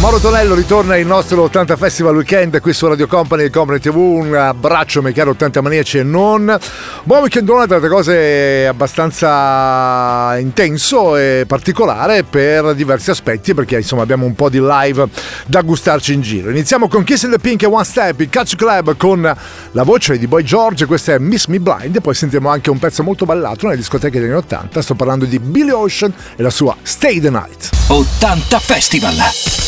Mauro Tonello ritorna il nostro 80 Festival Weekend qui su Radio Company e Company TV. Un abbraccio, miei caro 80 maniaci e non. Buon weekendone, tra le cose abbastanza intenso e particolare per diversi aspetti, perché insomma abbiamo un po' di live da gustarci in giro. Iniziamo con Kiss the Pink e One Step, il Catch Club con la voce di Boy George, questa è Miss Me Blind. Poi sentiamo anche un pezzo molto ballato nelle discoteche degli anni 80. Sto parlando di Billy Ocean e la sua Stay the Night. 80 Festival!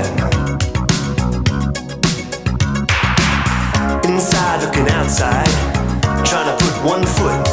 inside, looking outside, trying to put one foot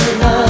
love.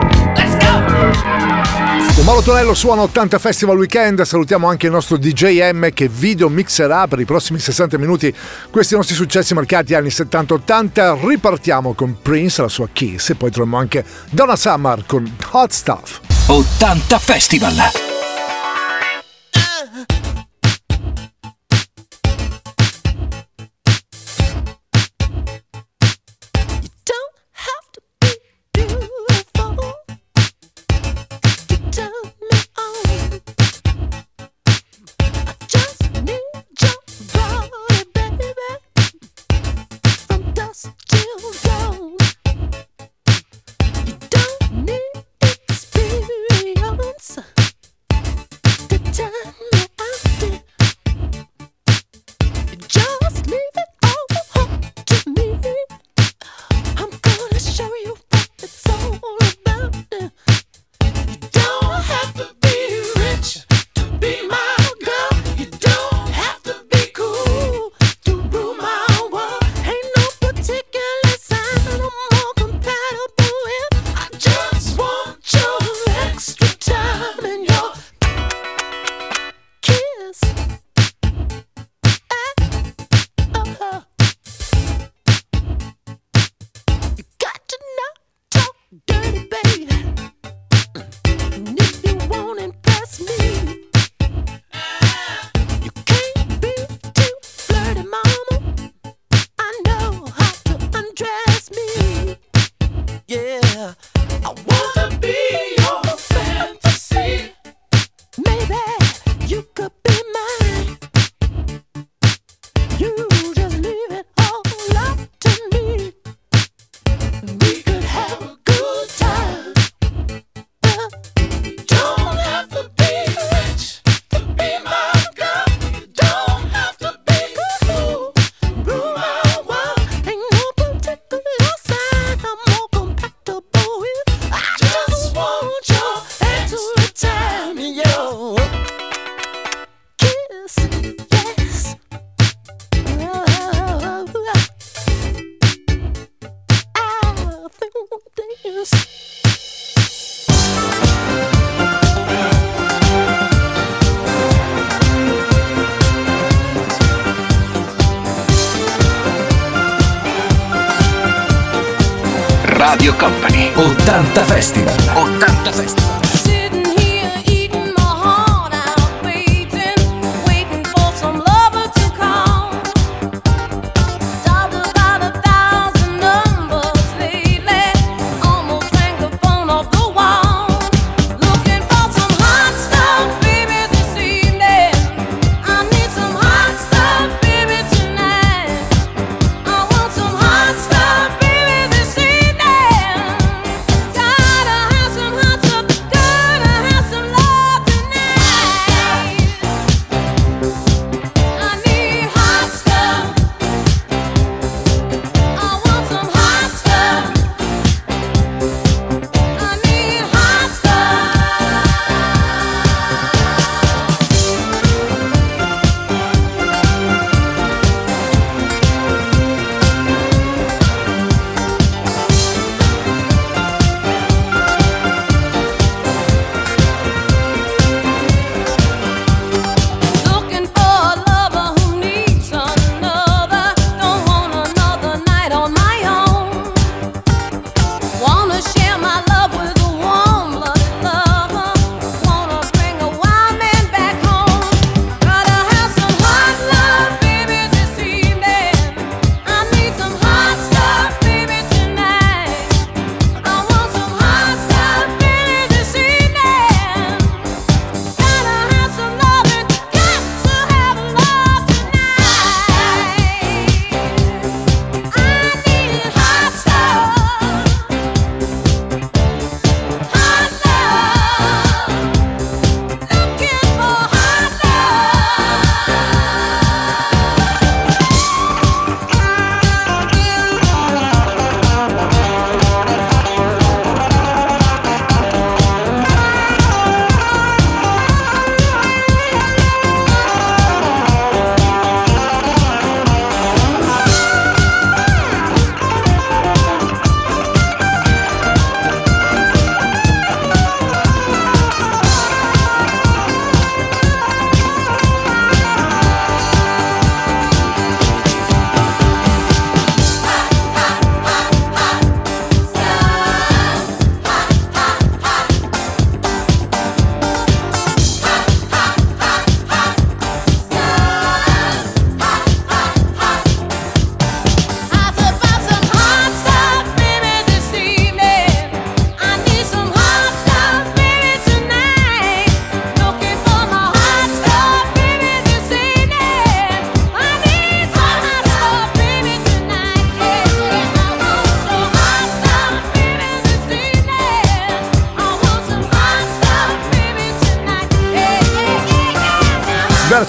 Paolo Tonello suona 80 Festival Weekend, salutiamo anche il nostro DJM che video mixerà per i prossimi 60 minuti questi nostri successi marcati anni 70-80. Ripartiamo con Prince, la sua Kiss e poi troviamo anche Donna Summer con Hot Stuff. 80 Festival!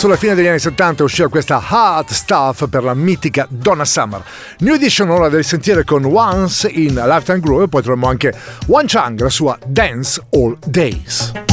verso la fine degli anni 70 uscì questa Hard Stuff per la mitica Donna Summer. New Edition ora del sentire con Once in Lifetime Groove e poi troviamo anche Wan Chang, la sua Dance All Days.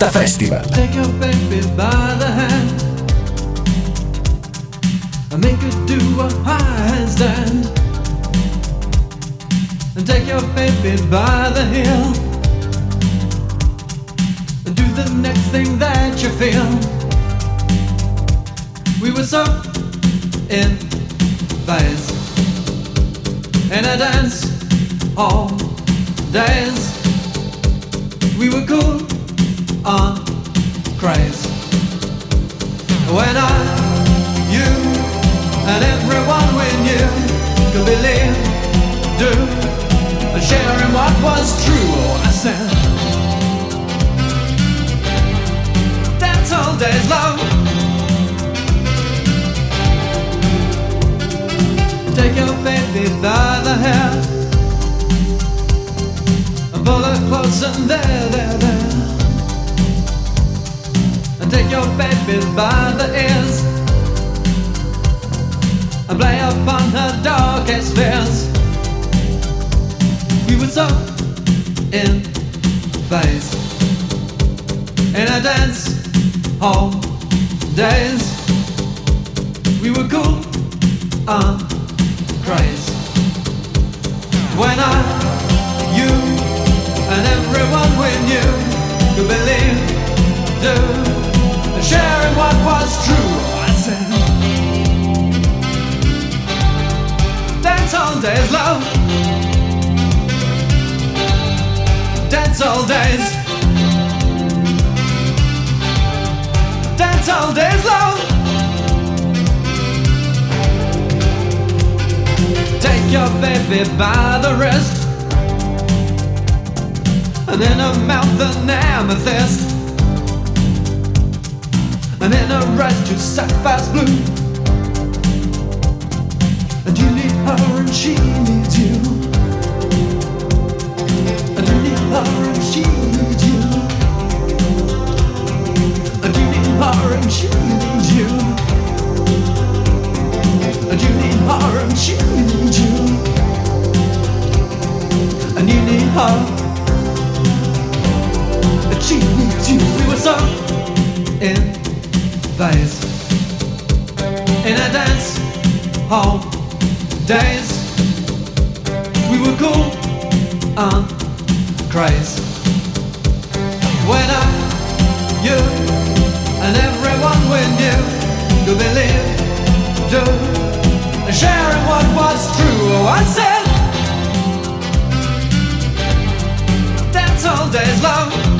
Malta Festival. Take your baby by the hand and make her do a handstand. And take your baby by the heel and do the next thing that you feel. We were so in phase in a dance hall days. We were cool are crazed. When I, you, and everyone we knew could believe, do, and share in what was true, Oh, I said. dance all day's long. Take your baby by the hair, and pull her close, and there, there, there take your baby by the ears and play upon her darkest fears. We would so in phase in a dance hall days. We were cool and crazy when I, you, and everyone we knew could believe, do sharing what was true. I said, dance all days, love. Dance all days. Dance all days, love. Take your baby by the wrist And in her mouth an amethyst And in her eyes two sapphires blue. And you need her and she needs you. And you need her and she needs you. And you need her and she needs you. And you need her and she needs you. And you need her. And she needs you. We were so in In a dance hall days We were cool and crazy When I, you and everyone we knew Could believe, do and sharing what was true. Oh, I said, dance all days, love.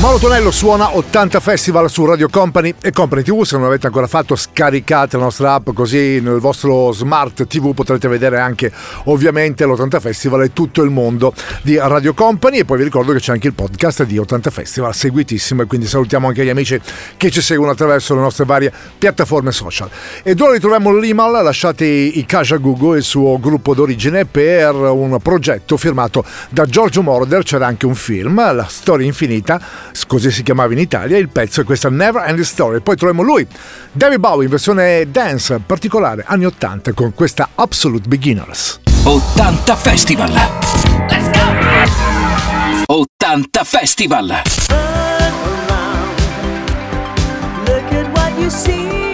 Mauro Tonello suona 80 Festival su Radio Company e Company TV. Se non l'avete ancora fatto, scaricate la nostra app così nel vostro smart TV potrete vedere anche ovviamente l'80 Festival e tutto il mondo di Radio Company. E poi vi ricordo che c'è anche il podcast di 80 Festival, seguitissimo. E quindi salutiamo anche gli amici che ci seguono attraverso le nostre varie piattaforme social. Ed ora ritroviamo l'Imal, lasciate i Kaja Gugu e il suo gruppo d'origine per un progetto firmato da Giorgio Moroder. C'era anche un film, La storia infinita così si chiamava in Italia, il pezzo è questa Never Ending Story. Poi troviamo lui, David Bowie in versione dance particolare anni 80 con questa Absolute Beginners. 80 Festival. 80 Festival. Look at what you see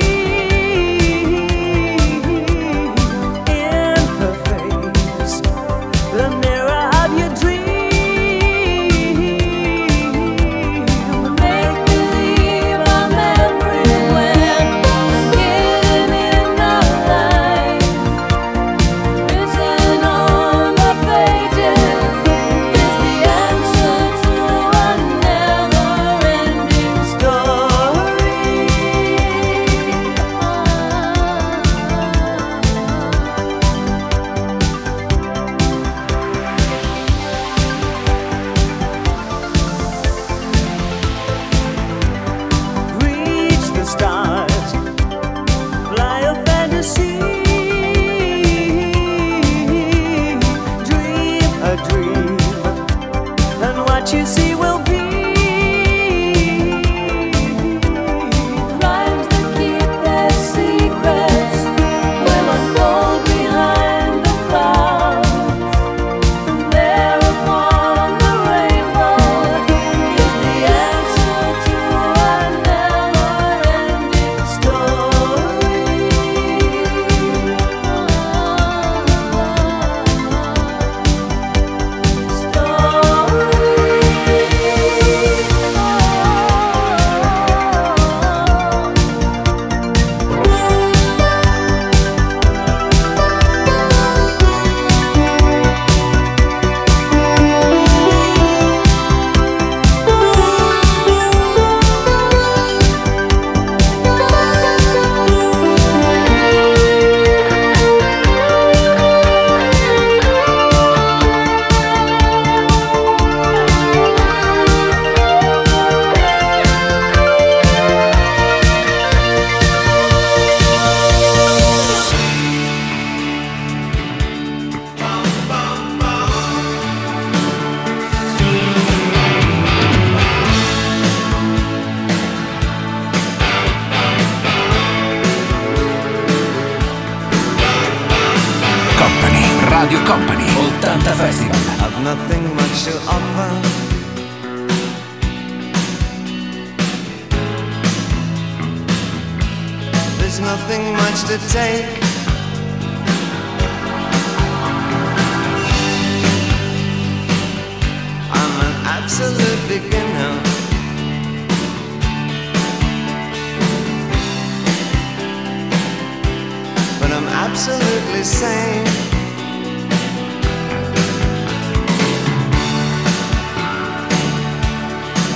absolutely sane.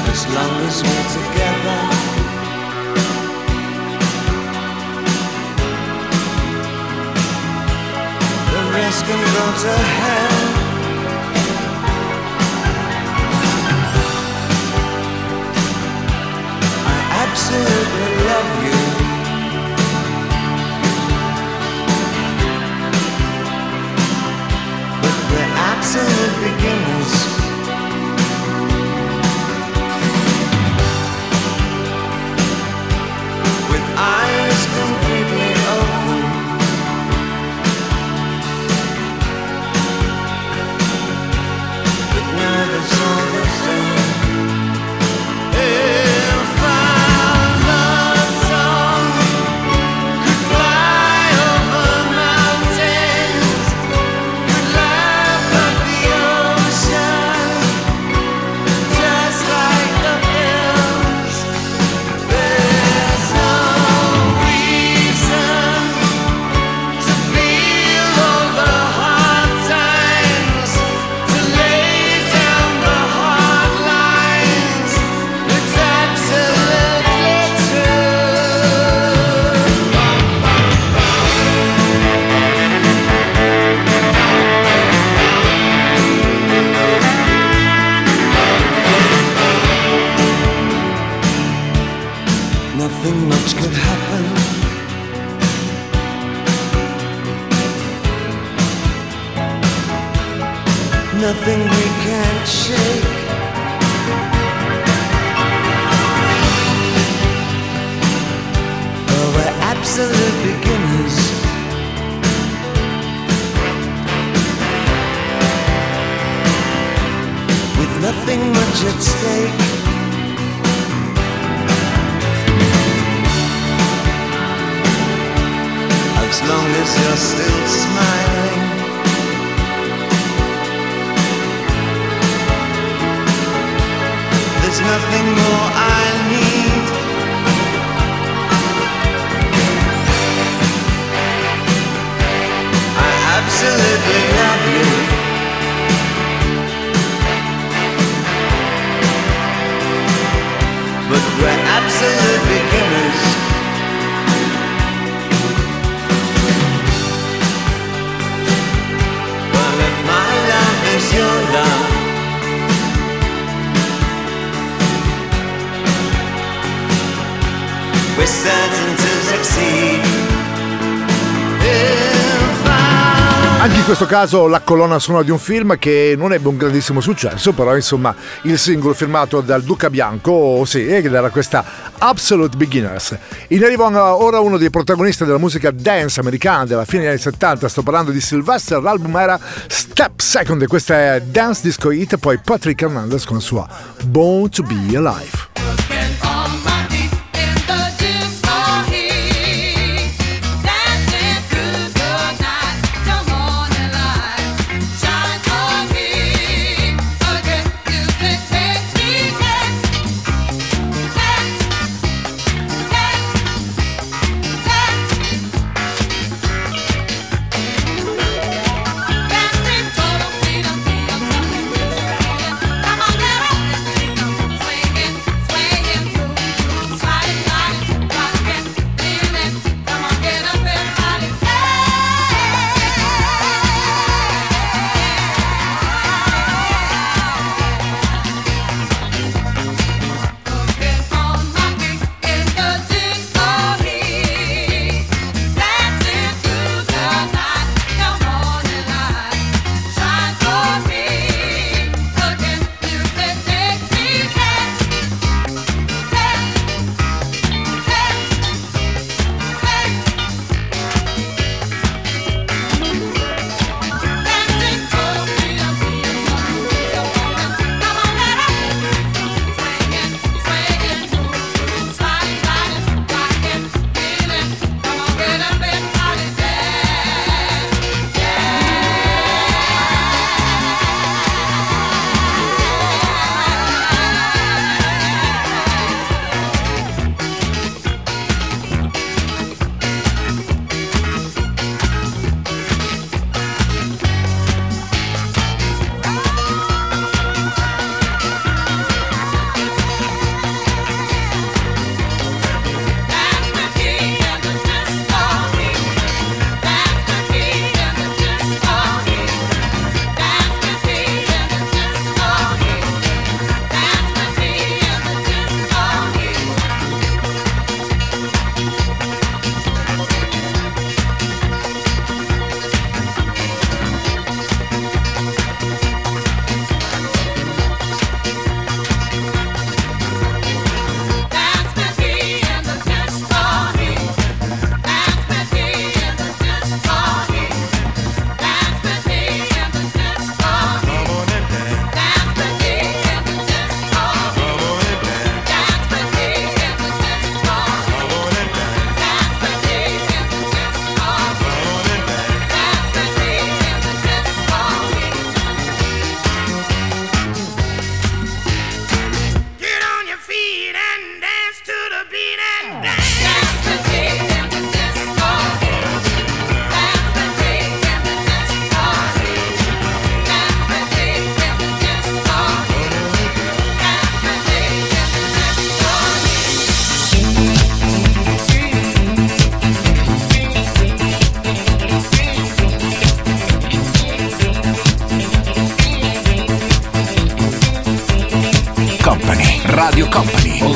as long as we're together. The rest can go to hell. I absolutely love you. Absolute beginners. Questo caso la colonna sonora di un film che non ebbe un grandissimo successo, però insomma il singolo firmato dal Duca Bianco, sì, ed era questa Absolute Beginners. In arrivo ora uno dei protagonisti della musica dance americana della fine degli anni 70, sto parlando di Sylvester, l'album era Step Second e questa è Dance Disco Hit, poi Patrick Hernandez con la sua Born to Be Alive.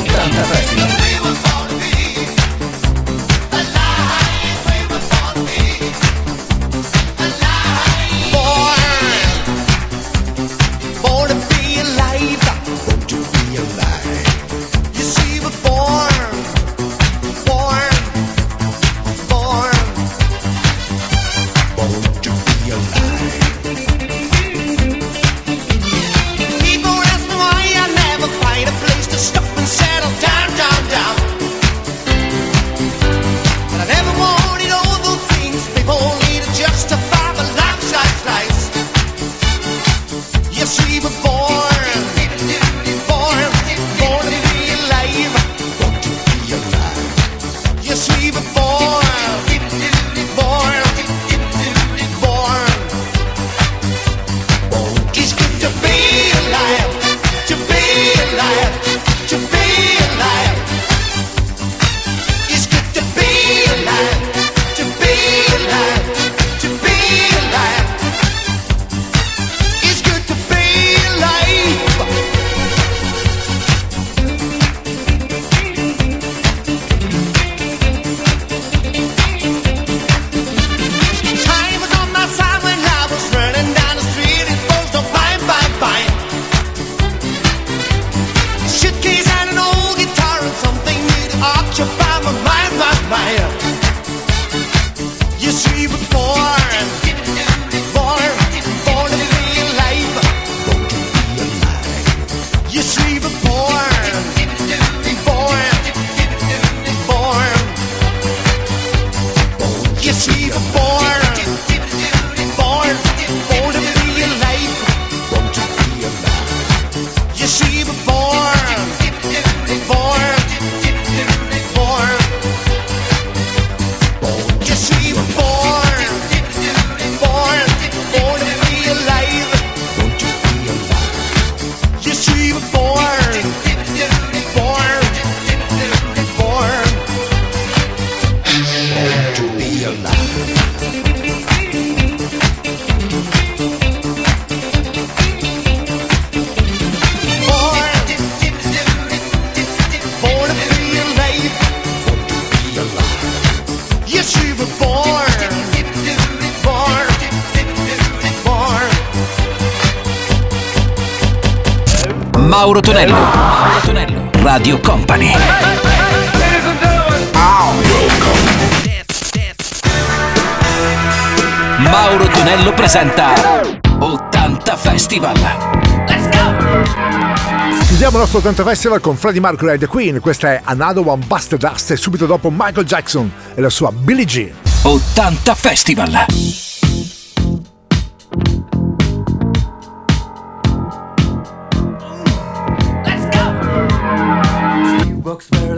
tanta fresca. Mauro Tonello. Mauro Tonello. Radio Company. Mauro Tonello presenta 80 Festival. Chiudiamo il nostro 80 Festival con Freddie Mercury e The Queen. Questa è Another One Buster Dust e subito dopo Michael Jackson e la sua Billie Jean. 80 Festival.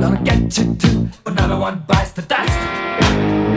gonna get you too. Another one bites the dust.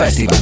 Festival.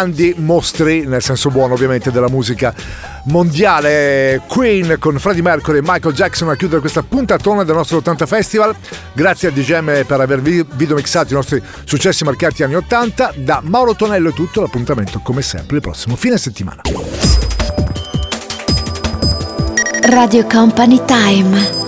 grandi mostri, nel senso buono ovviamente, della musica mondiale. Queen con Freddie Mercury e Michael Jackson a chiudere questa puntatona del nostro 80 Festival. Grazie a DGM per aver videomixato i nostri successi marcati anni 80. Da Mauro Tonello è tutto, l'appuntamento come sempre il prossimo fine settimana. Radio Company Time